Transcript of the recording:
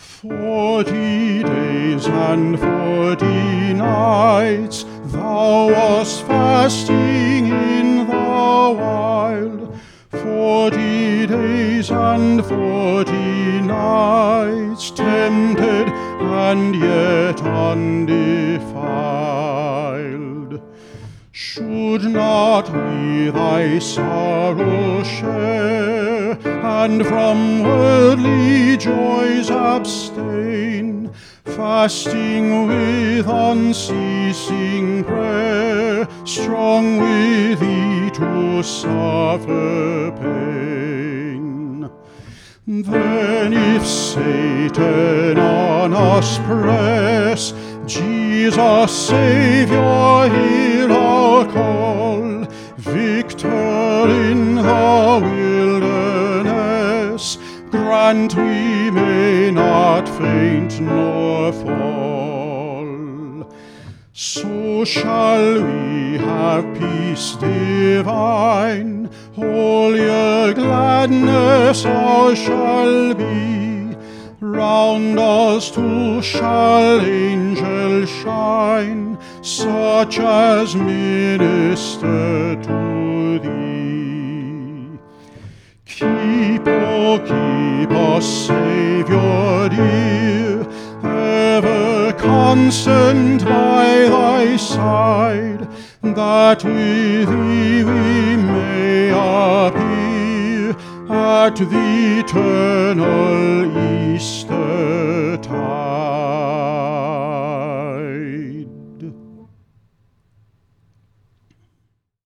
Forty days and forty nights thou wast fasting in the wild. Forty days and forty nights tempted and yet undefiled. Should not we thy sorrow share, and from worldly joys abstain, fasting with unceasing prayer, strong with thee to suffer pain? Then if Satan on us press, Jesus Saviour grant we may not faint nor fall. So shall we have peace divine, holier gladness ours shall be. Round us too shall angels shine, such as minister to thee. Saviour dear, ever constant by thy side, that with thee we may appear at the eternal east